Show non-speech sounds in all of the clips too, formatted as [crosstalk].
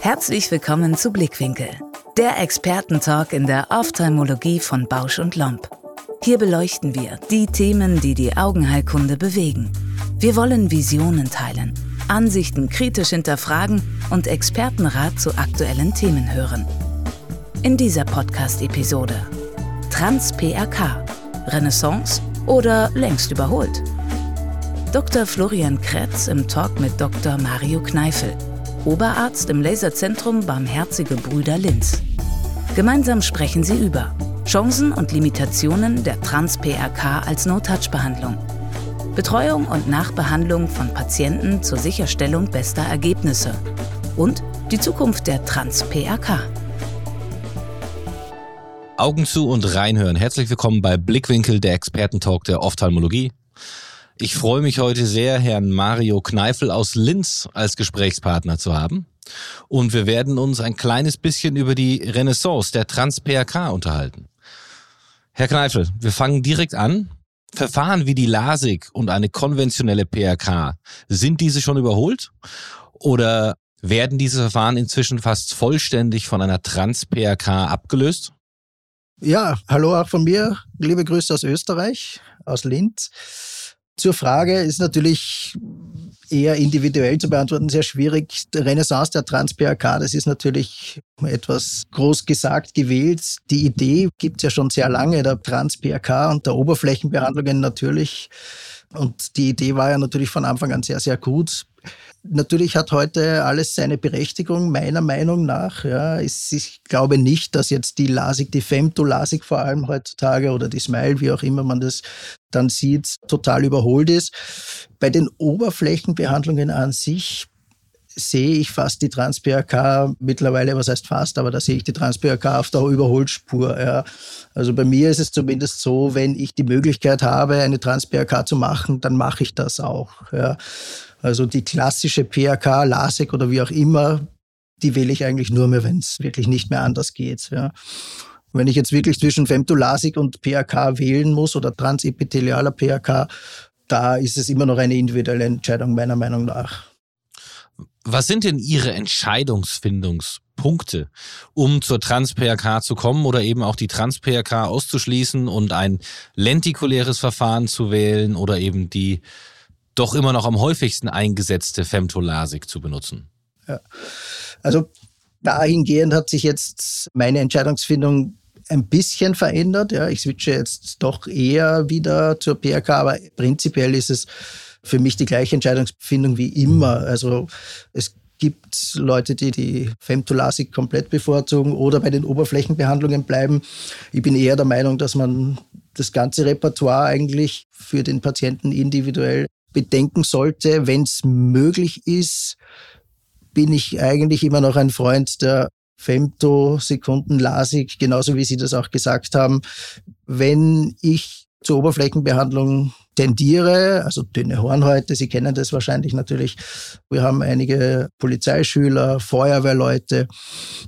Herzlich willkommen zu Blickwinkel, der Expertentalk in der Ophthalmologie von Bausch und Lomb. Hier beleuchten wir die Themen, die die Augenheilkunde bewegen. Wir wollen Visionen teilen, Ansichten kritisch hinterfragen und Expertenrat zu aktuellen Themen hören. In dieser Podcast-Episode Trans-PRK, Renaissance oder längst überholt? Dr. Florian Kretz im Talk mit Dr. Mario Kneifel, Oberarzt im Laserzentrum Barmherzige Brüder Linz. Gemeinsam sprechen sie über Chancen und Limitationen der Trans-PRK als No-Touch-Behandlung. Betreuung und Nachbehandlung von Patienten zur Sicherstellung bester Ergebnisse. Und die Zukunft der Trans-PRK. Augen zu und reinhören. Herzlich willkommen bei Blickwinkel, der Expertentalk der Ophthalmologie. Ich freue mich heute sehr, Herrn Mario Kneifel aus Linz als Gesprächspartner zu haben. Und wir werden uns ein kleines bisschen über die Renaissance der Trans-PRK unterhalten. Herr Kneifel, wir fangen direkt an. Verfahren wie die LASIK und eine konventionelle PRK, sind diese schon überholt? Oder werden diese Verfahren inzwischen fast vollständig von einer Trans-PRK abgelöst? Ja, hallo auch von mir. Liebe Grüße aus Österreich, aus Linz. Zur Frage ist natürlich eher individuell zu beantworten, sehr schwierig. Die Renaissance der Trans-PRK, das ist natürlich etwas groß gesagt gewählt. Die Idee gibt es ja schon sehr lange, der Trans-PRK und der Oberflächenbehandlungen natürlich. Und die Idee war ja natürlich von Anfang an sehr, sehr gut. Natürlich hat heute alles seine Berechtigung, meiner Meinung nach. Ja, ich glaube nicht, dass jetzt die LASIK, die Femto-LASIK vor allem heutzutage oder die Smile, wie auch immer man das dann sieht, total überholt ist. Bei den Oberflächenbehandlungen an sich sehe ich fast die Trans-PRK mittlerweile, was heißt fast, aber da sehe ich die Trans-PRK auf der Überholspur. Ja. Also bei mir ist es zumindest so, wenn ich die Möglichkeit habe, eine Trans-PRK zu machen, dann mache ich das auch. Ja. Also die klassische PRK, LASIK oder wie auch immer, die wähle ich eigentlich nur mehr, wenn es wirklich nicht mehr anders geht. Ja. Wenn ich jetzt wirklich zwischen Femtolasik und PRK wählen muss oder transepithelialer PRK, da ist es immer noch eine individuelle Entscheidung meiner Meinung nach. Was sind denn Ihre Entscheidungsfindungspunkte, um zur Trans-PRK zu kommen oder eben auch die Trans-PRK auszuschließen und ein lentikuläres Verfahren zu wählen oder eben die doch immer noch am häufigsten eingesetzte Femtolasik zu benutzen? Ja. Also dahingehend hat sich jetzt meine Entscheidungsfindung ein bisschen verändert. Ja, ich switche jetzt doch eher wieder zur PRK, aber prinzipiell ist es für mich die gleiche Entscheidungsfindung wie immer. Also es gibt Leute, die die Femtolasik komplett bevorzugen oder bei den Oberflächenbehandlungen bleiben. Ich bin eher der Meinung, dass man das ganze Repertoire eigentlich für den Patienten individuell bedenken sollte. Wenn es möglich ist, bin ich eigentlich immer noch ein Freund der Femtosekunden Lasik, genauso wie Sie das auch gesagt haben. Wenn ich zur Oberflächenbehandlung tendiere, also dünne Hornhäute, Sie kennen das wahrscheinlich natürlich. Wir haben einige Polizeischüler, Feuerwehrleute.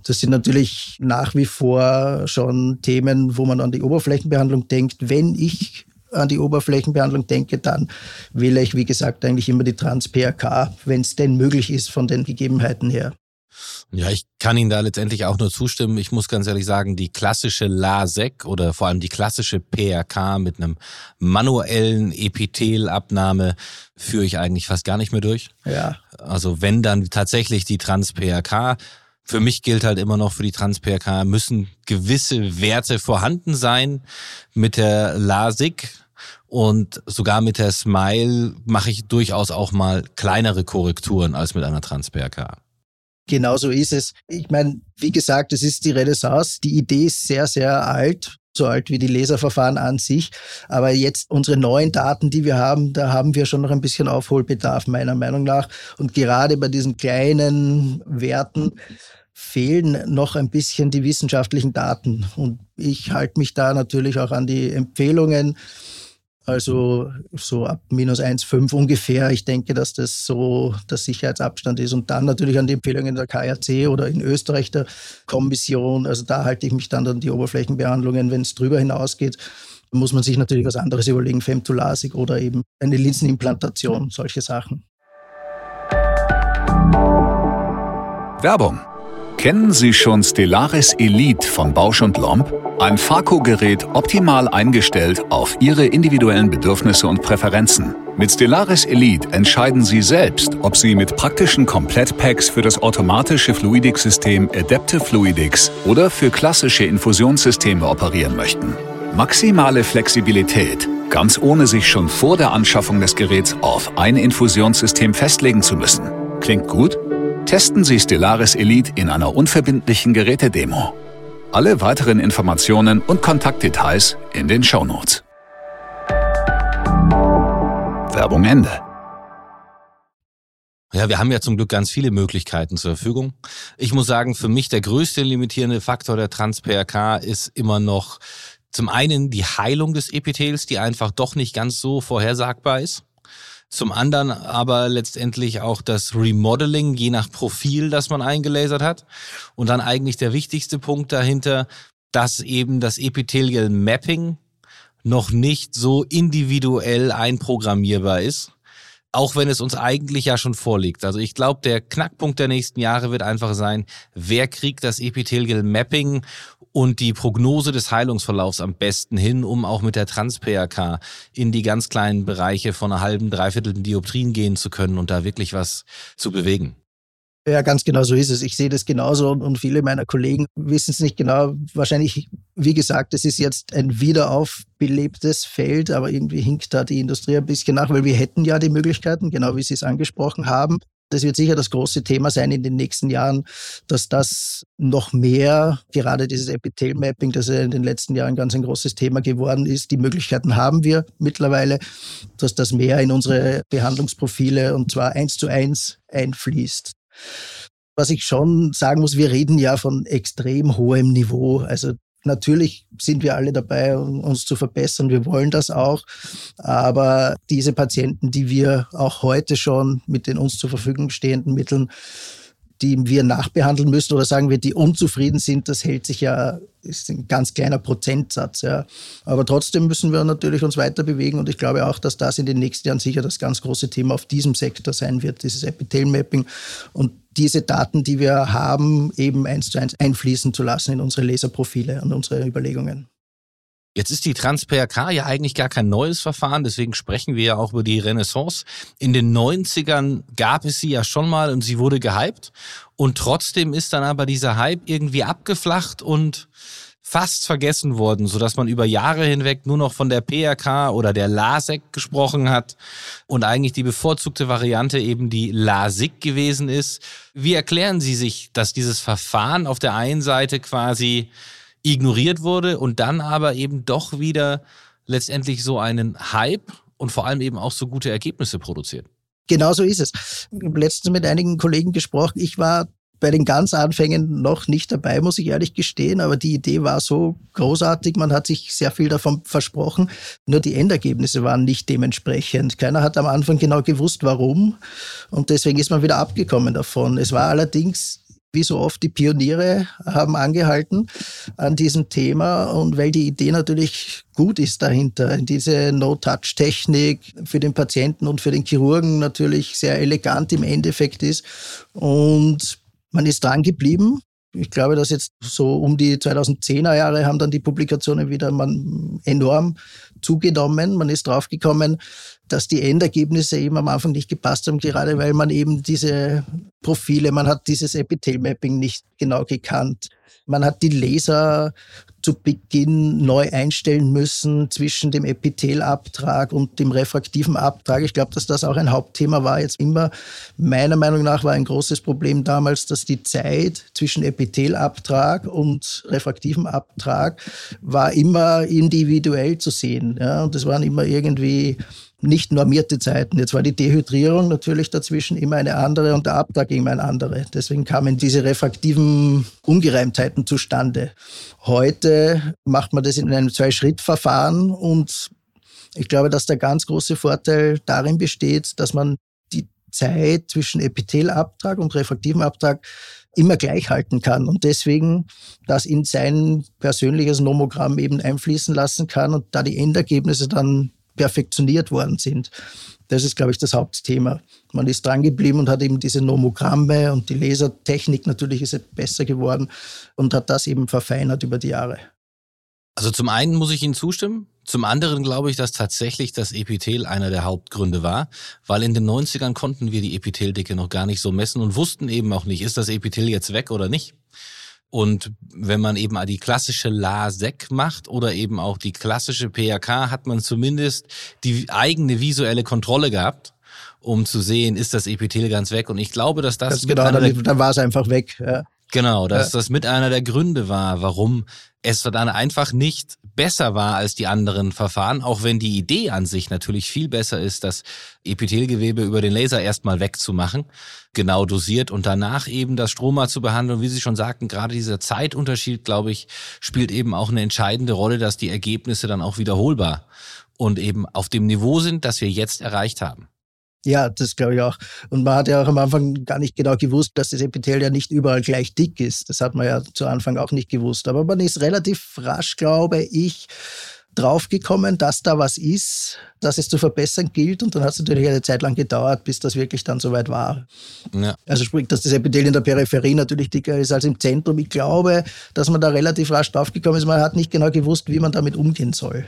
Das sind natürlich nach wie vor schon Themen, wo man an die Oberflächenbehandlung denkt. Wenn ich an die Oberflächenbehandlung denke, dann wähle ich, wie gesagt, eigentlich immer die Trans-PRK, wenn es denn möglich ist von den Gegebenheiten her. Ja, ich kann Ihnen da letztendlich auch nur zustimmen. Ich muss ganz ehrlich sagen, die klassische LASEK oder vor allem die klassische PRK mit einem manuellen Epithelabnahme führe ich eigentlich fast gar nicht mehr durch. Ja. Also wenn dann tatsächlich die Trans-PRK für mich gilt halt immer noch für die Trans-PRK müssen gewisse Werte vorhanden sein. Mit der LASIK und sogar mit der Smile mache ich durchaus auch mal kleinere Korrekturen als mit einer Trans-PRK. Genau so ist es. Ich meine, wie gesagt, es ist die Renaissance. Die Idee ist sehr, sehr alt so alt wie die Laserverfahren an sich. Aber jetzt unsere neuen Daten, die wir haben, da haben wir schon noch ein bisschen Aufholbedarf, meiner Meinung nach. Und gerade bei diesen kleinen Werten fehlen noch ein bisschen die wissenschaftlichen Daten. Und ich halte mich da natürlich auch an die Empfehlungen Also so ab minus 1,5 ungefähr. Ich denke, dass das so der Sicherheitsabstand ist. Und dann natürlich an die Empfehlungen der KRC oder in Österreich der Kommission. Also da halte ich mich dann an die Oberflächenbehandlungen, wenn es drüber hinausgeht muss man sich natürlich was anderes überlegen, Femtolasik oder eben eine Linsenimplantation, solche Sachen. Werbung. Kennen Sie schon Stellaris Elite von Bausch und Lomb? Ein Farco-Gerät optimal eingestellt auf Ihre individuellen Bedürfnisse und Präferenzen. Mit Stellaris Elite entscheiden Sie selbst, ob Sie mit praktischen Komplettpacks für das automatische Fluidics-System Adaptive Fluidics oder für klassische Infusionssysteme operieren möchten. Maximale Flexibilität, ganz ohne sich schon vor der Anschaffung des Geräts auf ein Infusionssystem festlegen zu müssen. Klingt gut? Testen Sie Stellaris Elite in einer unverbindlichen Gerätedemo. Alle weiteren Informationen und Kontaktdetails in den Shownotes. Werbung Ende. Ja, wir haben ja zum Glück ganz viele Möglichkeiten zur Verfügung. Ich muss sagen, für mich der größte limitierende Faktor der Trans-PRK ist immer noch zum einen die Heilung des Epithels, die einfach doch nicht ganz so vorhersagbar ist. Zum anderen aber letztendlich auch das Remodeling, je nach Profil, das man eingelasert hat. Und dann eigentlich der wichtigste Punkt dahinter, dass eben das Epithelial Mapping noch nicht so individuell einprogrammierbar ist. Auch wenn es uns eigentlich ja schon vorliegt. Also ich glaube, der Knackpunkt der nächsten Jahre wird einfach sein, wer kriegt das Epithelial Mapping und die Prognose des Heilungsverlaufs am besten hin, um auch mit der Trans-PRK in die ganz kleinen Bereiche von einer halben, dreiviertel Dioptrien gehen zu können und da wirklich was zu bewegen. Ja, ganz genau so ist es. Ich sehe das genauso und viele meiner Kollegen wissen es nicht genau. Wahrscheinlich, wie gesagt, es ist jetzt ein wiederaufbelebtes Feld, aber irgendwie hinkt da die Industrie ein bisschen nach, weil wir hätten ja die Möglichkeiten, genau wie Sie es angesprochen haben. Das wird sicher das große Thema sein in den nächsten Jahren, dass das noch mehr, gerade dieses Epithel-Mapping, das ja in den letzten Jahren ganz ein großes Thema geworden ist, die Möglichkeiten haben wir mittlerweile, dass das mehr in unsere Behandlungsprofile und zwar eins zu eins einfließt. Was ich schon sagen muss, wir reden ja von extrem hohem Niveau. Also Natürlich sind wir alle dabei, uns zu verbessern. Wir wollen das auch. Aber diese Patienten, die wir auch heute schon mit den uns zur Verfügung stehenden Mitteln die wir nachbehandeln müssen oder sagen wir, die unzufrieden sind, das hält sich ja, ist ein ganz kleiner Prozentsatz. Ja. Aber trotzdem müssen wir natürlich uns weiter bewegen und ich glaube auch, dass das in den nächsten Jahren sicher das ganz große Thema auf diesem Sektor sein wird, dieses Epithel-Mapping und diese Daten, die wir haben, eben eins zu eins einfließen zu lassen in unsere Laserprofile und unsere Überlegungen. Jetzt ist die Trans-PRK ja eigentlich gar kein neues Verfahren, deswegen sprechen wir ja auch über die Renaissance. In den 90ern gab es sie ja schon mal und sie wurde gehypt. Und trotzdem ist dann aber dieser Hype irgendwie abgeflacht und fast vergessen worden, sodass man über Jahre hinweg nur noch von der PRK oder der LASEK gesprochen hat und eigentlich die bevorzugte Variante eben die LASIK gewesen ist. Wie erklären Sie sich, dass dieses Verfahren auf der einen Seite quasi ignoriert wurde und dann aber eben doch wieder letztendlich so einen Hype und vor allem eben auch so gute Ergebnisse produziert. Genau so ist es. Letztens mit einigen Kollegen gesprochen. Ich war bei den ganz Anfängen noch nicht dabei, muss ich ehrlich gestehen, aber die Idee war so großartig, man hat sich sehr viel davon versprochen, nur die Endergebnisse waren nicht dementsprechend. Keiner hat am Anfang genau gewusst, warum und deswegen ist man wieder abgekommen davon. Es war allerdings wie so oft die Pioniere haben angehalten an diesem Thema und weil die Idee natürlich gut ist dahinter, diese No-Touch-Technik für den Patienten und für den Chirurgen natürlich sehr elegant im Endeffekt ist und man ist dran geblieben. Ich glaube, dass jetzt so um die 2010er Jahre haben dann die Publikationen wieder enorm zugenommen. Man ist draufgekommen, dass die Endergebnisse eben am Anfang nicht gepasst haben, gerade weil man eben diese Profile, man hat dieses Epithel-Mapping nicht genau gekannt. Man hat die Laser zu Beginn neu einstellen müssen zwischen dem Epithelabtrag und dem refraktiven Abtrag. Ich glaube, dass das auch ein Hauptthema war. Jetzt immer, meiner Meinung nach, war ein großes Problem damals, dass die Zeit zwischen Epithelabtrag und refraktivem Abtrag war immer individuell zu sehen. Ja, und das waren immer irgendwie nicht normierte Zeiten. Jetzt war die Dehydrierung natürlich dazwischen immer eine andere und der Abtrag immer ein anderer. Deswegen kamen diese refraktiven Ungereimtheiten zustande. Heute macht man das in einem Zwei-Schritt-Verfahren und Ich glaube, dass der ganz große Vorteil darin besteht, dass man die Zeit zwischen Epithelabtrag und refraktivem Abtrag immer gleich halten kann und deswegen das in sein persönliches Nomogramm eben einfließen lassen kann und da die Endergebnisse dann perfektioniert worden sind. Das ist, glaube ich, das Hauptthema. Man ist dran geblieben und hat eben diese Nomogramme und die Lasertechnik natürlich ist besser geworden und hat das eben verfeinert über die Jahre. Also zum einen muss ich Ihnen zustimmen. Zum anderen glaube ich, dass tatsächlich das Epithel einer der Hauptgründe war, weil in den 90ern konnten wir die Epitheldicke noch gar nicht so messen und wussten eben auch nicht, ist das Epithel jetzt weg oder nicht. Und wenn man eben die klassische LASEC macht oder eben auch die klassische PRK, hat man zumindest die eigene visuelle Kontrolle gehabt, um zu sehen, ist das Epithel ganz weg. Und ich glaube, dass das... das genau, dann, dann war es einfach weg. Ja. Genau, dass ja. das mit einer der Gründe war, warum es dann einfach nicht besser war als die anderen Verfahren, auch wenn die Idee an sich natürlich viel besser ist, das Epithelgewebe über den Laser erstmal wegzumachen, genau dosiert und danach eben das Stroma zu behandeln. Wie Sie schon sagten, gerade dieser Zeitunterschied, glaube ich, spielt eben auch eine entscheidende Rolle, dass die Ergebnisse dann auch wiederholbar und eben auf dem Niveau sind, das wir jetzt erreicht haben. Ja, das glaube ich auch. Und man hat ja auch am Anfang gar nicht genau gewusst, dass das Epithel ja nicht überall gleich dick ist. Das hat man ja zu Anfang auch nicht gewusst. Aber man ist relativ rasch, glaube ich, draufgekommen, dass da was ist, dass es zu verbessern gilt. Und dann hat es natürlich eine Zeit lang gedauert, bis das wirklich dann soweit war. Ja. Also sprich, dass das Epithel in der Peripherie natürlich dicker ist als im Zentrum. Ich glaube, dass man da relativ rasch draufgekommen ist. Man hat nicht genau gewusst, wie man damit umgehen soll.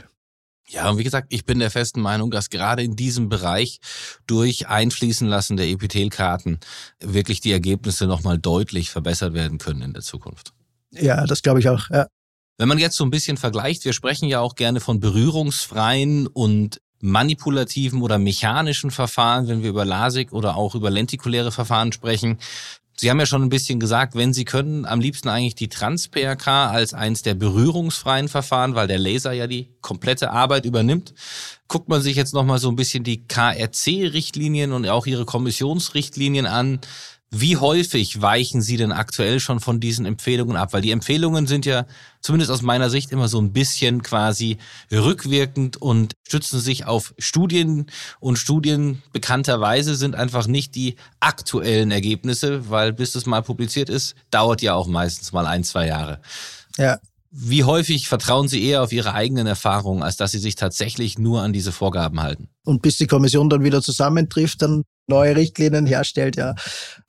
Ja, und wie gesagt, ich bin der festen Meinung, dass gerade in diesem Bereich durch Einfließen lassen der Epithelkarten wirklich die Ergebnisse nochmal deutlich verbessert werden können in der Zukunft. Ja, das glaube ich auch. Ja. Wenn man jetzt so ein bisschen vergleicht, wir sprechen ja auch gerne von berührungsfreien und manipulativen oder mechanischen Verfahren, wenn wir über LASIK oder auch über lentikuläre Verfahren sprechen. Sie haben ja schon ein bisschen gesagt, wenn Sie können, am liebsten eigentlich die Trans-PRK als eins der berührungsfreien Verfahren, weil der Laser ja die komplette Arbeit übernimmt. Guckt man sich jetzt nochmal so ein bisschen die KRC-Richtlinien und auch Ihre Kommissionsrichtlinien an. Wie häufig weichen Sie denn aktuell schon von diesen Empfehlungen ab? Weil die Empfehlungen sind ja zumindest aus meiner Sicht immer so ein bisschen quasi rückwirkend und stützen sich auf Studien und Studien bekannterweise sind einfach nicht die aktuellen Ergebnisse, weil bis das mal publiziert ist, dauert ja auch meistens mal ein, zwei Jahre. Ja. Wie häufig vertrauen Sie eher auf Ihre eigenen Erfahrungen, als dass Sie sich tatsächlich nur an diese Vorgaben halten? Und bis die Kommission dann wieder zusammentrifft, dann neue Richtlinien herstellt, ja.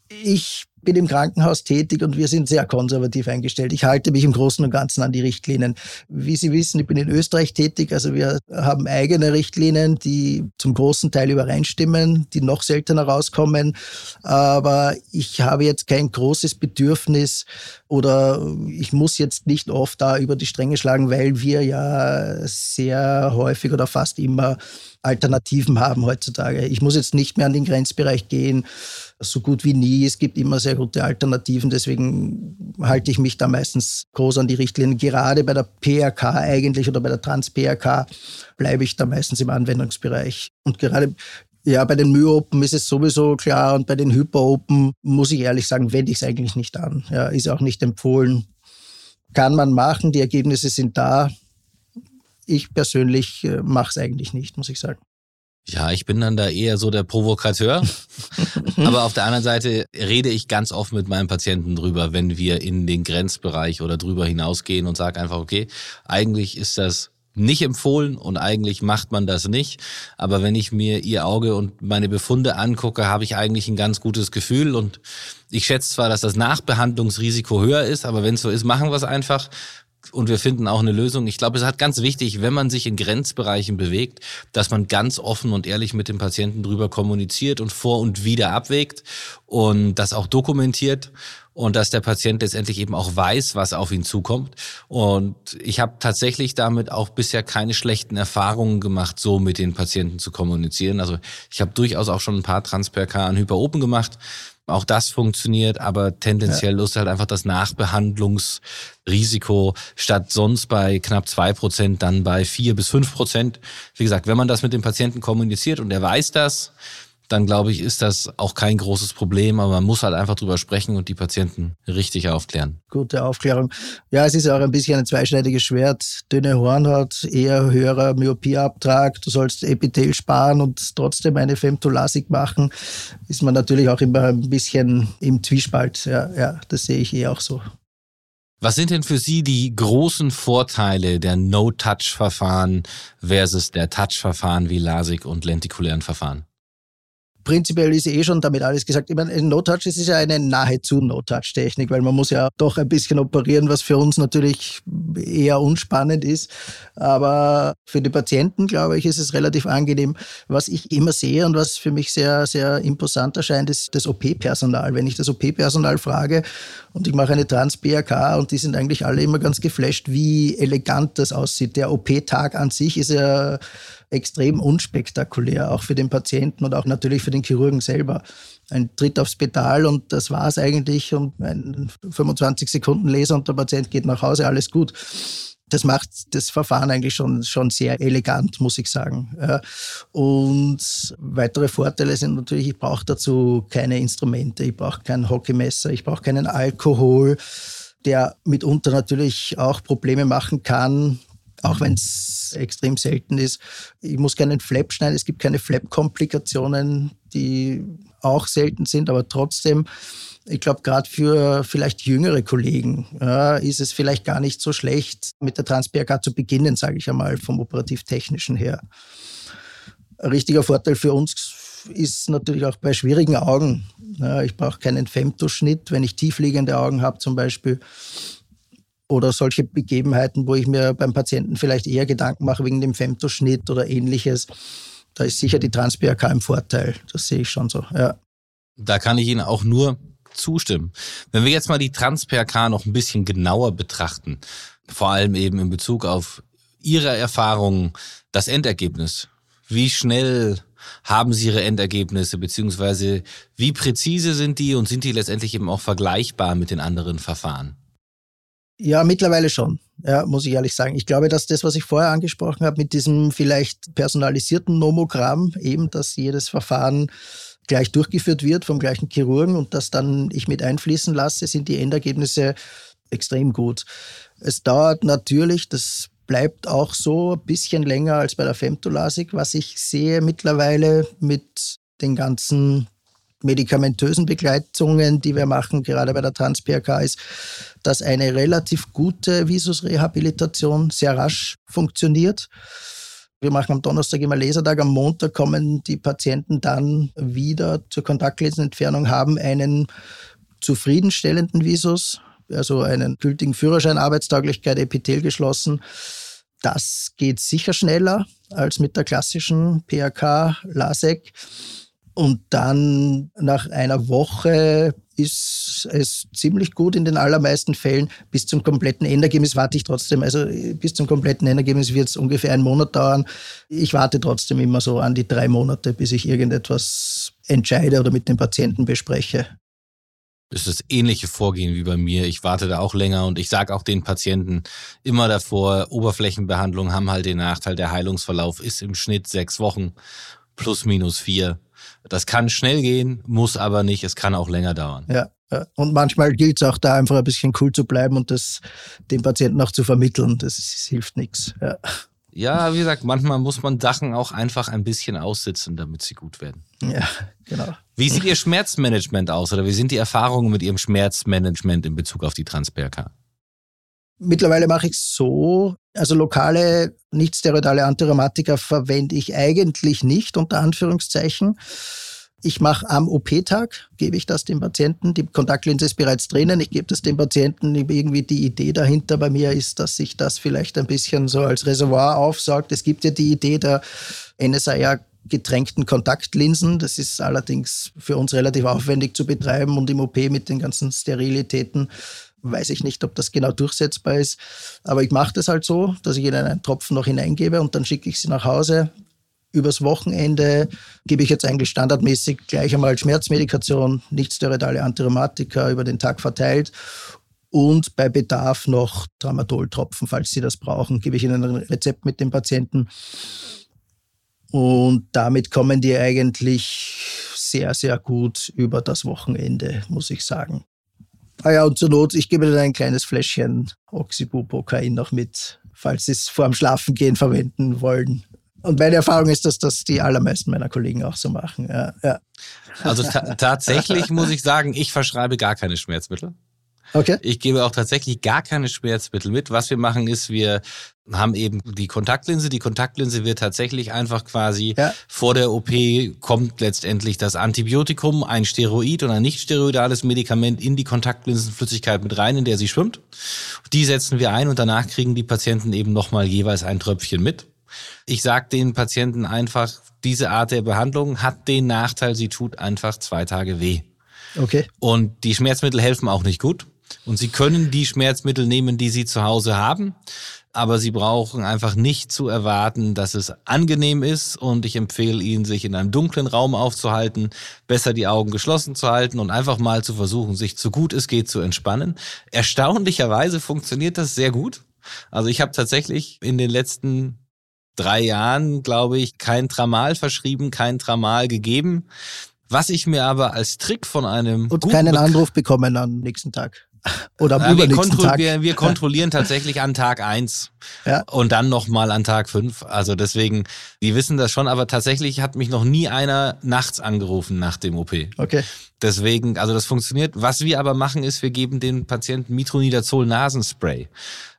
Ich bin im Krankenhaus tätig und wir sind sehr konservativ eingestellt. Ich halte mich im Großen und Ganzen an die Richtlinien. Wie Sie wissen, ich bin in Österreich tätig, also wir haben eigene Richtlinien, die zum großen Teil übereinstimmen, die noch seltener rauskommen. Aber ich habe jetzt kein großes Bedürfnis oder ich muss jetzt nicht oft da über die Stränge schlagen, weil wir ja sehr häufig oder fast immer Alternativen haben heutzutage. Ich muss jetzt nicht mehr an den Grenzbereich gehen so gut wie nie. Es gibt immer sehr gute Alternativen. Deswegen halte ich mich da meistens groß an die Richtlinien. Gerade bei der PRK eigentlich oder bei der Trans-PRK bleibe ich da meistens im Anwendungsbereich. Und gerade ja, bei den Myopen ist es sowieso klar und bei den Hyperopen muss ich ehrlich sagen, wende ich es eigentlich nicht an. Ja, ist auch nicht empfohlen. Kann man machen, die Ergebnisse sind da. Ich persönlich äh, mache es eigentlich nicht, muss ich sagen. Ja, ich bin dann da eher so der Provokateur. [laughs] Aber auf der anderen Seite rede ich ganz oft mit meinen Patienten drüber, wenn wir in den Grenzbereich oder drüber hinausgehen und sage einfach, okay, eigentlich ist das nicht empfohlen und eigentlich macht man das nicht. Aber wenn ich mir ihr Auge und meine Befunde angucke, habe ich eigentlich ein ganz gutes Gefühl und ich schätze zwar, dass das Nachbehandlungsrisiko höher ist, aber wenn es so ist, machen wir es einfach und wir finden auch eine Lösung. Ich glaube, es hat ganz wichtig, wenn man sich in Grenzbereichen bewegt, dass man ganz offen und ehrlich mit dem Patienten drüber kommuniziert und vor und wieder abwägt und das auch dokumentiert und dass der Patient letztendlich eben auch weiß, was auf ihn zukommt. Und ich habe tatsächlich damit auch bisher keine schlechten Erfahrungen gemacht, so mit den Patienten zu kommunizieren. Also ich habe durchaus auch schon ein paar Transperk an Hyperopen gemacht auch das funktioniert, aber tendenziell ja. ist halt einfach das Nachbehandlungsrisiko statt sonst bei knapp zwei Prozent dann bei vier bis fünf Prozent. Wie gesagt, wenn man das mit dem Patienten kommuniziert und er weiß das, dann glaube ich, ist das auch kein großes Problem, aber man muss halt einfach drüber sprechen und die Patienten richtig aufklären. Gute Aufklärung. Ja, es ist auch ein bisschen ein zweischneidiges Schwert. Dünne Hornhaut, eher höherer Myopieabtrag, du sollst Epithel sparen und trotzdem eine Femtolasik machen, ist man natürlich auch immer ein bisschen im Zwiespalt. Ja, ja, das sehe ich eh auch so. Was sind denn für Sie die großen Vorteile der No-Touch-Verfahren versus der Touch-Verfahren wie LASIK und lentikulären Verfahren? Prinzipiell ist eh schon damit alles gesagt. Ich meine, No-Touch ist ja eine nahezu No-Touch-Technik, weil man muss ja doch ein bisschen operieren, was für uns natürlich eher unspannend ist. Aber für die Patienten, glaube ich, ist es relativ angenehm. Was ich immer sehe und was für mich sehr, sehr imposant erscheint, ist das OP-Personal. Wenn ich das OP-Personal frage und ich mache eine Trans-BRK und die sind eigentlich alle immer ganz geflasht, wie elegant das aussieht. Der OP-Tag an sich ist ja extrem unspektakulär, auch für den Patienten und auch natürlich für den Chirurgen selber. Ein Tritt aufs Pedal und das war es eigentlich und ein 25 Sekunden Laser und der Patient geht nach Hause, alles gut das macht das Verfahren eigentlich schon, schon sehr elegant, muss ich sagen. Und weitere Vorteile sind natürlich, ich brauche dazu keine Instrumente, ich brauche kein Hockeymesser, ich brauche keinen Alkohol, der mitunter natürlich auch Probleme machen kann, auch wenn es extrem selten ist. Ich muss keinen Flap schneiden, es gibt keine Flap-Komplikationen, die auch selten sind, aber trotzdem, ich glaube, gerade für vielleicht jüngere Kollegen ja, ist es vielleicht gar nicht so schlecht, mit der Trans-PRK zu beginnen, sage ich einmal, vom operativ-technischen her. Ein richtiger Vorteil für uns ist natürlich auch bei schwierigen Augen. Ja, ich brauche keinen Femtoschnitt, wenn ich tiefliegende Augen habe zum Beispiel oder solche Begebenheiten, wo ich mir beim Patienten vielleicht eher Gedanken mache wegen dem Femtoschnitt oder ähnliches. Da ist sicher die Trans-BRK im Vorteil. Das sehe ich schon so, ja. Da kann ich Ihnen auch nur zustimmen. Wenn wir jetzt mal die Trans-PRK noch ein bisschen genauer betrachten, vor allem eben in Bezug auf Ihre Erfahrungen, das Endergebnis. Wie schnell haben Sie Ihre Endergebnisse, beziehungsweise wie präzise sind die und sind die letztendlich eben auch vergleichbar mit den anderen Verfahren? Ja, mittlerweile schon, ja, muss ich ehrlich sagen. Ich glaube, dass das, was ich vorher angesprochen habe, mit diesem vielleicht personalisierten Nomogramm, eben, dass jedes Verfahren gleich durchgeführt wird vom gleichen Chirurgen und das dann ich mit einfließen lasse, sind die Endergebnisse extrem gut. Es dauert natürlich, das bleibt auch so ein bisschen länger als bei der Femtolasik, was ich sehe mittlerweile mit den ganzen medikamentösen Begleitungen, die wir machen, gerade bei der Trans-PRK, ist, dass eine relativ gute Visusrehabilitation sehr rasch funktioniert. Wir machen am Donnerstag immer Lasertag, am Montag kommen die Patienten dann wieder zur Kontaktlinsenentfernung, haben einen zufriedenstellenden Visus, also einen gültigen Führerschein, Arbeitstauglichkeit, Epithel geschlossen. Das geht sicher schneller als mit der klassischen PRK LASEK. Und dann nach einer Woche ist es ziemlich gut in den allermeisten Fällen. Bis zum kompletten Endergebnis warte ich trotzdem. Also bis zum kompletten Endergebnis wird es ungefähr einen Monat dauern. Ich warte trotzdem immer so an die drei Monate, bis ich irgendetwas entscheide oder mit dem Patienten bespreche. Das ist das ähnliche Vorgehen wie bei mir. Ich warte da auch länger und ich sage auch den Patienten immer davor, Oberflächenbehandlungen haben halt den Nachteil, der Heilungsverlauf ist im Schnitt sechs Wochen plus minus vier. Das kann schnell gehen, muss aber nicht. Es kann auch länger dauern. Ja. Und manchmal gilt es auch da einfach ein bisschen cool zu bleiben und das dem Patienten auch zu vermitteln. Das, das hilft nichts. Ja. ja, wie gesagt, manchmal muss man Sachen auch einfach ein bisschen aussitzen, damit sie gut werden. Ja, genau. Wie sieht Ihr Schmerzmanagement aus oder wie sind die Erfahrungen mit Ihrem Schmerzmanagement in Bezug auf die Transperka? Mittlerweile mache ich es so, also lokale, nicht steroidale Antirheumatika verwende ich eigentlich nicht, unter Anführungszeichen. Ich mache am OP-Tag, gebe ich das dem Patienten. Die Kontaktlinse ist bereits drinnen. Ich gebe das dem Patienten. Irgendwie die Idee dahinter bei mir ist, dass sich das vielleicht ein bisschen so als Reservoir aufsaugt. Es gibt ja die Idee der NSAR getränkten Kontaktlinsen. Das ist allerdings für uns relativ aufwendig zu betreiben und im OP mit den ganzen Sterilitäten weiß ich nicht, ob das genau durchsetzbar ist. Aber ich mache das halt so, dass ich ihnen einen Tropfen noch hineingebe und dann schicke ich sie nach Hause. Übers Wochenende gebe ich jetzt eigentlich standardmäßig gleich einmal Schmerzmedikation, nicht steroidale Antirheumatika über den Tag verteilt und bei Bedarf noch Tramadol-Tropfen, falls Sie das brauchen, gebe ich Ihnen ein Rezept mit dem Patienten. Und damit kommen die eigentlich sehr, sehr gut über das Wochenende, muss ich sagen. Ah ja, und zur Not, ich gebe dann ein kleines Fläschchen Oxybuprokain noch mit, falls Sie es vor dem Schlafengehen verwenden wollen. Und meine Erfahrung ist, dass das die allermeisten meiner Kollegen auch so machen. Ja, ja. Also tatsächlich muss ich sagen, ich verschreibe gar keine Schmerzmittel. Okay. Ich gebe auch tatsächlich gar keine Schmerzmittel mit. Was wir machen ist, wir haben eben die Kontaktlinse. Die Kontaktlinse wird tatsächlich einfach quasi ja. vor der OP kommt letztendlich das Antibiotikum, ein Steroid und ein nicht steroidales Medikament in die Kontaktlinsenflüssigkeit mit rein, in der sie schwimmt. Die setzen wir ein und danach kriegen die Patienten eben nochmal jeweils ein Tröpfchen mit. Ich sage den Patienten einfach, diese Art der Behandlung hat den Nachteil, sie tut einfach zwei Tage weh. Okay. Und die Schmerzmittel helfen auch nicht gut. Und Sie können die Schmerzmittel nehmen, die Sie zu Hause haben. Aber Sie brauchen einfach nicht zu erwarten, dass es angenehm ist. Und ich empfehle Ihnen, sich in einem dunklen Raum aufzuhalten, besser die Augen geschlossen zu halten und einfach mal zu versuchen, sich so gut es geht zu entspannen. Erstaunlicherweise funktioniert das sehr gut. Also ich habe tatsächlich in den letzten drei Jahren, glaube ich, kein Tramal verschrieben, kein Tramal gegeben. Was ich mir aber als Trick von einem. Und keinen Anruf bekommen am nächsten Tag. Oder am ja, übernächsten wir Tag. Wir, wir kontrollieren tatsächlich an Tag eins ja. und dann nochmal an Tag fünf. Also deswegen, die wissen das schon, aber tatsächlich hat mich noch nie einer nachts angerufen nach dem OP. Okay. Deswegen, also das funktioniert. Was wir aber machen, ist, wir geben den Patienten Mitronidazol Nasenspray.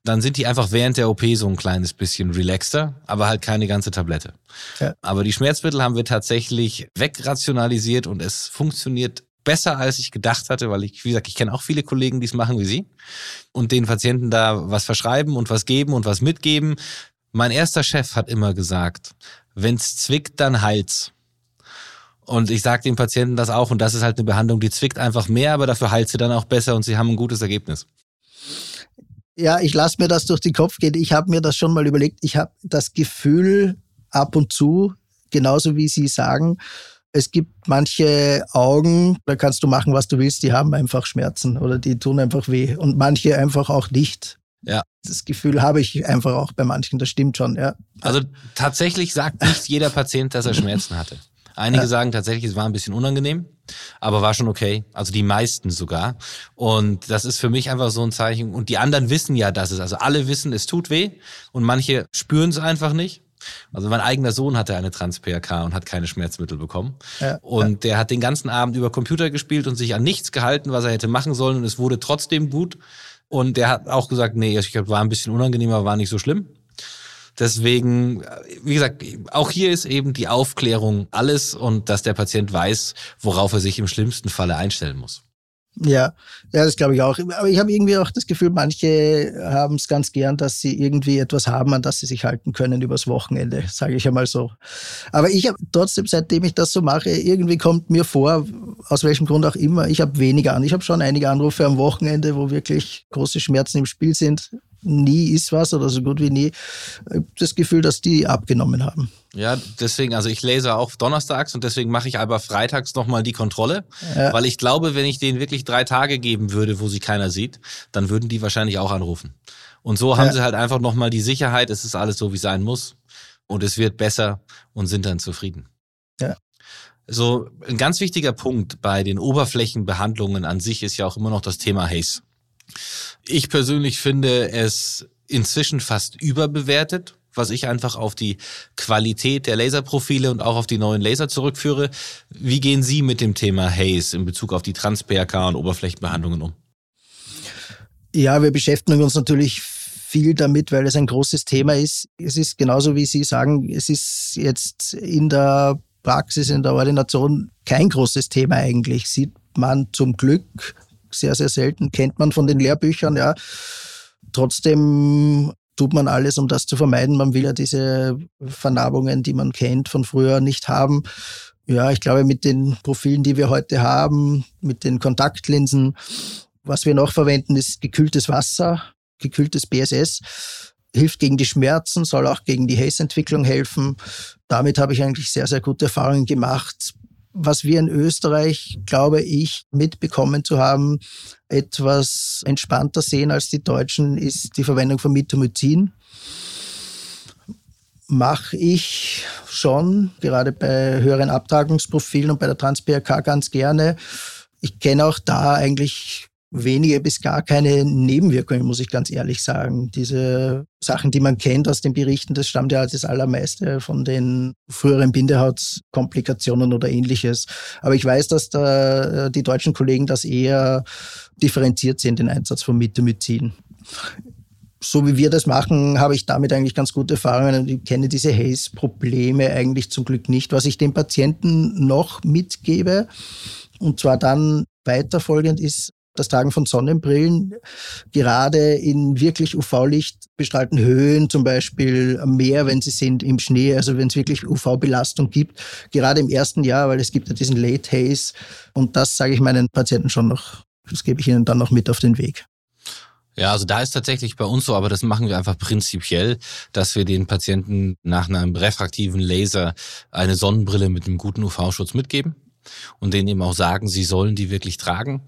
Dann sind die einfach während der OP so ein kleines bisschen relaxter, aber halt keine ganze Tablette. Ja. Aber die Schmerzmittel haben wir tatsächlich wegrationalisiert und es funktioniert besser, als ich gedacht hatte, weil ich, wie gesagt, ich kenne auch viele Kollegen, die es machen wie Sie und den Patienten da was verschreiben und was geben und was mitgeben. Mein erster Chef hat immer gesagt, wenn's zwickt, dann heilt's. Und ich sage den Patienten das auch und das ist halt eine Behandlung, die zwickt einfach mehr, aber dafür heilt sie dann auch besser und sie haben ein gutes Ergebnis. Ja, ich lasse mir das durch den Kopf gehen. Ich habe mir das schon mal überlegt. Ich habe das Gefühl ab und zu, genauso wie Sie sagen, es gibt manche Augen, da kannst du machen, was du willst, die haben einfach Schmerzen oder die tun einfach weh und manche einfach auch nicht. Ja. Das Gefühl habe ich einfach auch bei manchen, das stimmt schon, ja. Also tatsächlich sagt nicht jeder Patient, dass er Schmerzen hatte. Einige ja. sagen tatsächlich, es war ein bisschen unangenehm, aber war schon okay. Also die meisten sogar. Und das ist für mich einfach so ein Zeichen. Und die anderen wissen ja, dass es, also alle wissen, es tut weh und manche spüren es einfach nicht. Also mein eigener Sohn hatte eine Trans-PRK und hat keine Schmerzmittel bekommen. Ja, und ja. der hat den ganzen Abend über Computer gespielt und sich an nichts gehalten, was er hätte machen sollen. Und es wurde trotzdem gut. Und der hat auch gesagt, nee, ich glaube, war ein bisschen unangenehmer, war nicht so schlimm. Deswegen, wie gesagt, auch hier ist eben die Aufklärung alles und dass der Patient weiß, worauf er sich im schlimmsten Falle einstellen muss. Ja, ja, das glaube ich auch. Aber ich habe irgendwie auch das Gefühl, manche haben es ganz gern, dass sie irgendwie etwas haben, an das sie sich halten können übers Wochenende, sage ich einmal so. Aber ich habe trotzdem, seitdem ich das so mache, irgendwie kommt mir vor, aus welchem Grund auch immer, ich habe weniger an. Ich habe schon einige Anrufe am Wochenende, wo wirklich große Schmerzen im Spiel sind nie ist was oder so gut wie nie, das Gefühl, dass die abgenommen haben. Ja, deswegen, also ich lese auch donnerstags und deswegen mache ich aber freitags nochmal die Kontrolle, ja. weil ich glaube, wenn ich denen wirklich drei Tage geben würde, wo sie keiner sieht, dann würden die wahrscheinlich auch anrufen. Und so haben ja. sie halt einfach nochmal die Sicherheit, es ist alles so, wie es sein muss und es wird besser und sind dann zufrieden. Ja. So ein ganz wichtiger Punkt bei den Oberflächenbehandlungen an sich ist ja auch immer noch das Thema Haze. Ich persönlich finde es inzwischen fast überbewertet, was ich einfach auf die Qualität der Laserprofile und auch auf die neuen Laser zurückführe. Wie gehen Sie mit dem Thema Haze in Bezug auf die Trans-PRK und Oberflächenbehandlungen um? Ja, wir beschäftigen uns natürlich viel damit, weil es ein großes Thema ist. Es ist genauso wie Sie sagen, es ist jetzt in der Praxis, in der Ordination kein großes Thema eigentlich. Sieht man zum Glück sehr, sehr selten, kennt man von den Lehrbüchern, ja. Trotzdem tut man alles, um das zu vermeiden. Man will ja diese Vernarbungen, die man kennt von früher, nicht haben. Ja, ich glaube, mit den Profilen, die wir heute haben, mit den Kontaktlinsen, was wir noch verwenden, ist gekühltes Wasser, gekühltes BSS. Hilft gegen die Schmerzen, soll auch gegen die Haze-Entwicklung helfen. Damit habe ich eigentlich sehr, sehr gute Erfahrungen gemacht was wir in Österreich, glaube ich, mitbekommen zu haben, etwas entspannter sehen als die Deutschen, ist die Verwendung von Mitomycin. Mache ich schon, gerade bei höheren Abtragungsprofilen und bei der Trans-PRK ganz gerne. Ich kenne auch da eigentlich wenige bis gar keine Nebenwirkungen, muss ich ganz ehrlich sagen. Diese Sachen, die man kennt aus den Berichten, das stammt ja das allermeiste von den früheren Bindehautkomplikationen oder ähnliches. Aber ich weiß, dass da äh, die deutschen Kollegen das eher differenziert sehen, den Einsatz von Mitomycin so wie wir das machen, habe ich damit eigentlich ganz gute Erfahrungen und ich kenne diese Haze-Probleme eigentlich zum Glück nicht. Was ich den Patienten noch mitgebe, und zwar dann weiterfolgend ist, das Tragen von Sonnenbrillen, gerade in wirklich UV-Licht bestrahlten Höhen, zum Beispiel am Meer, wenn sie sind, im Schnee, also wenn es wirklich UV-Belastung gibt, gerade im ersten Jahr, weil es gibt ja diesen Late Haze und das sage ich meinen Patienten schon noch, das gebe ich ihnen dann noch mit auf den Weg. Ja, also da ist tatsächlich bei uns so, aber das machen wir einfach prinzipiell, dass wir den Patienten nach einem refraktiven Laser eine Sonnenbrille mit einem guten UV-Schutz mitgeben und denen eben auch sagen, sie sollen die wirklich tragen.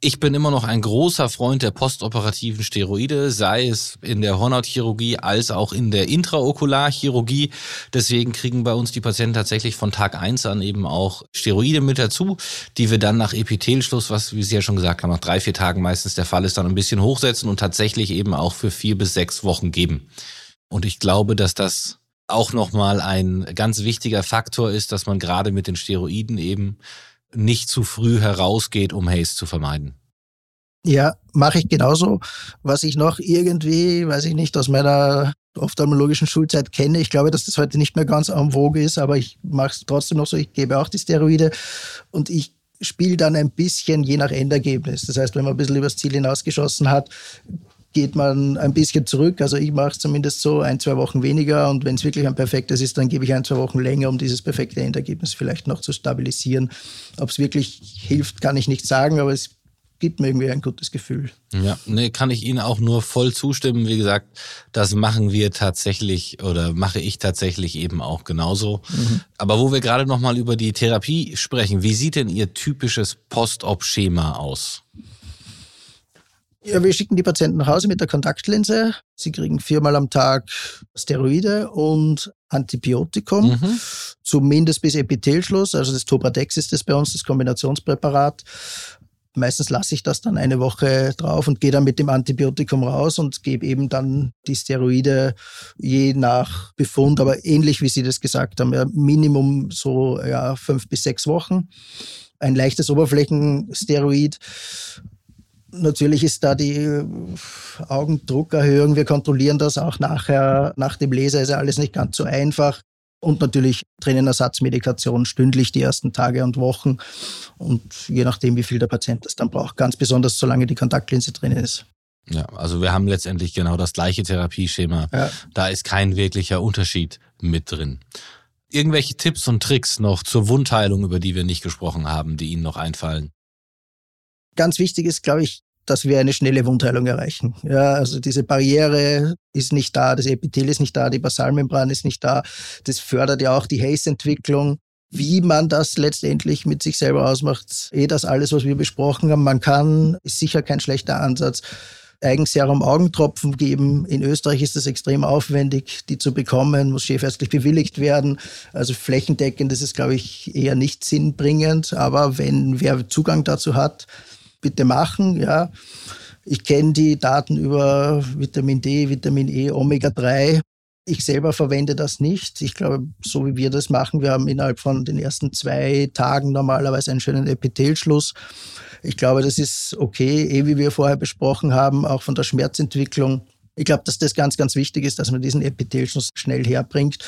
Ich bin immer noch ein großer Freund der postoperativen Steroide, sei es in der Hornhautchirurgie als auch in der Intraokularchirurgie. Deswegen kriegen bei uns die Patienten tatsächlich von Tag eins an eben auch Steroide mit dazu, die wir dann nach Epithelschluss, was wie Sie ja schon gesagt haben, nach drei, vier Tagen meistens der Fall ist, dann ein bisschen hochsetzen und tatsächlich eben auch für vier bis sechs Wochen geben. Und ich glaube, dass das auch nochmal ein ganz wichtiger Faktor ist, dass man gerade mit den Steroiden eben nicht zu früh herausgeht, um Haze zu vermeiden. Ja, mache ich genauso. Was ich noch irgendwie, weiß ich nicht, aus meiner ophthalmologischen Schulzeit kenne, ich glaube, dass das heute nicht mehr ganz en vogue ist, aber ich mache es trotzdem noch so, ich gebe auch die Steroide und ich spiele dann ein bisschen je nach Endergebnis. Das heißt, wenn man ein bisschen übers Ziel hinausgeschossen hat, geht man ein bisschen zurück. Also ich mache es zumindest so, ein, zwei Wochen weniger und wenn es wirklich ein perfektes ist, dann gebe ich ein, zwei Wochen länger, um dieses perfekte Endergebnis vielleicht noch zu stabilisieren. Ob es wirklich hilft, kann ich nicht sagen, aber es gibt mir irgendwie ein gutes Gefühl. Ja, nee, kann ich Ihnen auch nur voll zustimmen. Wie gesagt, das machen wir tatsächlich oder mache ich tatsächlich eben auch genauso. Mhm. Aber wo wir gerade noch mal über die Therapie sprechen, wie sieht denn Ihr typisches Post-Op-Schema aus? Ja, wir schicken die Patienten nach Hause mit der Kontaktlinse. Sie kriegen viermal am Tag Steroide und Antibiotikum, mhm. zumindest bis Epithelschluss. Also das Tobradex ist das bei uns, das Kombinationspräparat. Meistens lasse ich das dann eine Woche drauf und gehe dann mit dem Antibiotikum raus und gebe eben dann die Steroide je nach Befund, aber ähnlich wie Sie das gesagt haben, ja, Minimum so ja, fünf bis sechs Wochen. Ein leichtes Oberflächensteroid Natürlich ist da die äh, Augendruckerhöhung. Wir kontrollieren das auch nachher. Nach dem Laser ist ja alles nicht ganz so einfach. Und natürlich Tränenersatzmedikation stündlich die ersten Tage und Wochen. Und je nachdem, wie viel der Patient das dann braucht. Ganz besonders, solange die Kontaktlinse drin ist. Ja, also wir haben letztendlich genau das gleiche Therapieschema. Ja. Da ist kein wirklicher Unterschied mit drin. Irgendwelche Tipps und Tricks noch zur Wundheilung, über die wir nicht gesprochen haben, die Ihnen noch einfallen? Ganz wichtig ist, glaube ich, dass wir eine schnelle Wundheilung erreichen. Ja, also diese Barriere ist nicht da, das Epithel ist nicht da, die Basalmembran ist nicht da. Das fördert ja auch die Haze-Entwicklung. Wie man das letztendlich mit sich selber ausmacht, eh das alles, was wir besprochen haben. Man kann, ist sicher kein schlechter Ansatz, Eigenserum Augentropfen geben. In Österreich ist das extrem aufwendig, die zu bekommen, muss chefärztlich bewilligt werden. Also flächendeckend ist es, glaube ich, eher nicht sinnbringend. Aber wenn wer Zugang dazu hat, bitte machen. Ja. Ich kenne die Daten über Vitamin D, Vitamin E, Omega-3. Ich selber verwende das nicht. Ich glaube, so wie wir das machen, wir haben innerhalb von den ersten zwei Tagen normalerweise einen schönen Epithelschluss. Ich glaube, das ist okay, eh wie wir vorher besprochen haben, auch von der Schmerzentwicklung. Ich glaube, dass das ganz, ganz wichtig ist, dass man diesen Epithelschluss schnell herbringt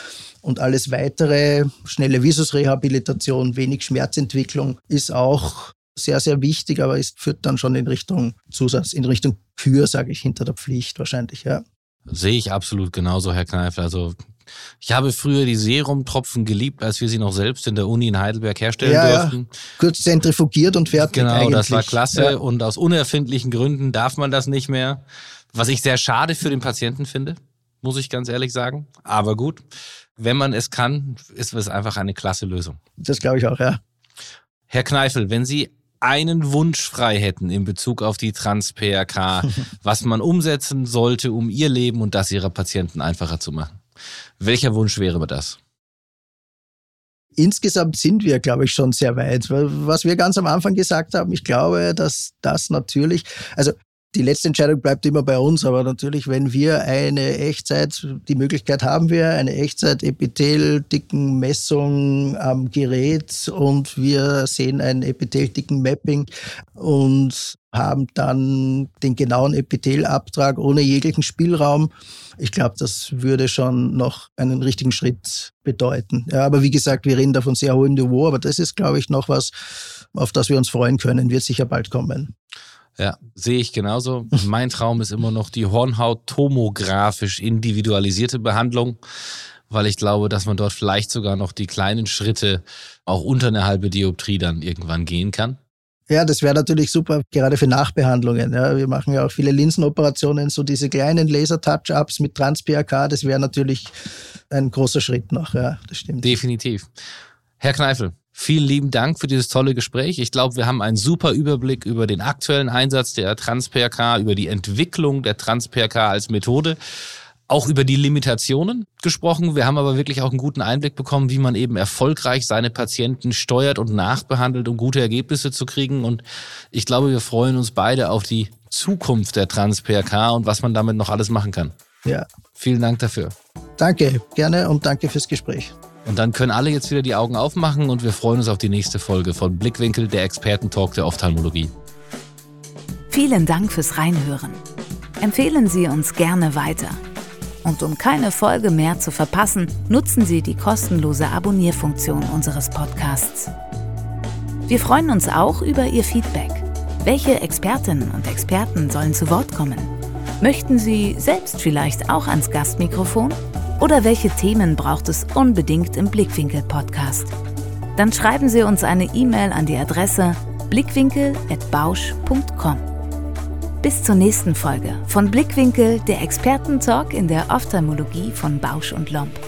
und alles weitere, schnelle Visusrehabilitation, wenig Schmerzentwicklung ist auch sehr, sehr wichtig, aber es führt dann schon in Richtung Zusatz, in Richtung Kür, sage ich, hinter der Pflicht wahrscheinlich, ja. Sehe ich absolut genauso, Herr Kneifel. Also ich habe früher die Serumtropfen geliebt, als wir sie noch selbst in der Uni in Heidelberg herstellen ja, durften. Ja. Kurz zentrifugiert und fertig. Genau, eigentlich. das war klasse. Ja. Und aus unerfindlichen Gründen darf man das nicht mehr. Was ich sehr schade für den Patienten finde, muss ich ganz ehrlich sagen. Aber gut, wenn man es kann, ist es einfach eine klasse Lösung. Das glaube ich auch, ja. Herr Kneifel, wenn Sie einen Wunsch frei hätten in Bezug auf die Trans-PRK, [laughs] was man umsetzen sollte, um ihr Leben und das ihrer Patienten einfacher zu machen. Welcher Wunsch wäre das? insgesamt sind wir, glaube ich, schon sehr weit. Was wir ganz am Anfang gesagt haben, ich glaube, dass das natürlich, also die letzte Entscheidung bleibt immer bei uns, aber natürlich, wenn wir eine Echtzeit, die Möglichkeit haben wir, eine Echtzeit-Epithel-Dicken-Messung am Gerät und wir sehen ein Epithel-Dicken-Mapping und haben dann den genauen Epithelabtrag ohne jeglichen Spielraum. Ich glaube, das würde schon noch einen richtigen Schritt bedeuten. Ja, aber wie gesagt, wir reden da von sehr hohem Niveau, aber das ist, glaube ich, noch was, auf das wir uns freuen können, wird sicher bald kommen. Ja, sehe ich genauso. [laughs] mein Traum ist immer noch die Hornhaut tomografisch individualisierte Behandlung, weil ich glaube, dass man dort vielleicht sogar noch die kleinen Schritte auch unter eine halbe Dioptrie dann irgendwann gehen kann. Ja, das wäre natürlich super, gerade für Nachbehandlungen. Ja, wir machen ja auch viele Linsenoperationen, so diese kleinen Laser-Touch-Ups mit Trans-PRK, das wäre natürlich ein großer Schritt noch. Ja, das stimmt. Definitiv. Herr Kneifel, Vielen lieben Dank für dieses tolle Gespräch. Ich glaube, wir haben einen super Überblick über den aktuellen Einsatz der Trans-PRK, über die Entwicklung der Trans-PRK als Methode, auch über die Limitationen gesprochen. Wir haben aber wirklich auch einen guten Einblick bekommen, wie man eben erfolgreich seine Patienten steuert und nachbehandelt, um gute Ergebnisse zu kriegen. Und ich glaube, wir freuen uns beide auf die Zukunft der Trans-PRK und was man damit noch alles machen kann. Ja. Vielen Dank dafür. Danke, gerne und danke fürs Gespräch. Und dann können alle jetzt wieder die Augen aufmachen und wir freuen uns auf die nächste Folge von Blickwinkel, der Expertentalk der Ophthalmologie. Vielen Dank fürs Reinhören. Empfehlen Sie uns gerne weiter. Und um keine Folge mehr zu verpassen, nutzen Sie die kostenlose Abonnierfunktion unseres Podcasts. Wir freuen uns auch über Ihr Feedback. Welche Expertinnen und Experten sollen zu Wort kommen? Möchten Sie selbst vielleicht auch ans Gastmikrofon? Oder welche Themen braucht es unbedingt im Blickwinkel-Podcast? Dann schreiben Sie uns eine E-Mail an die Adresse blickwinkel.bausch.com. Bis zur nächsten Folge von Blickwinkel, der Expertentalk in der Ophthalmologie von Bausch und Lomb.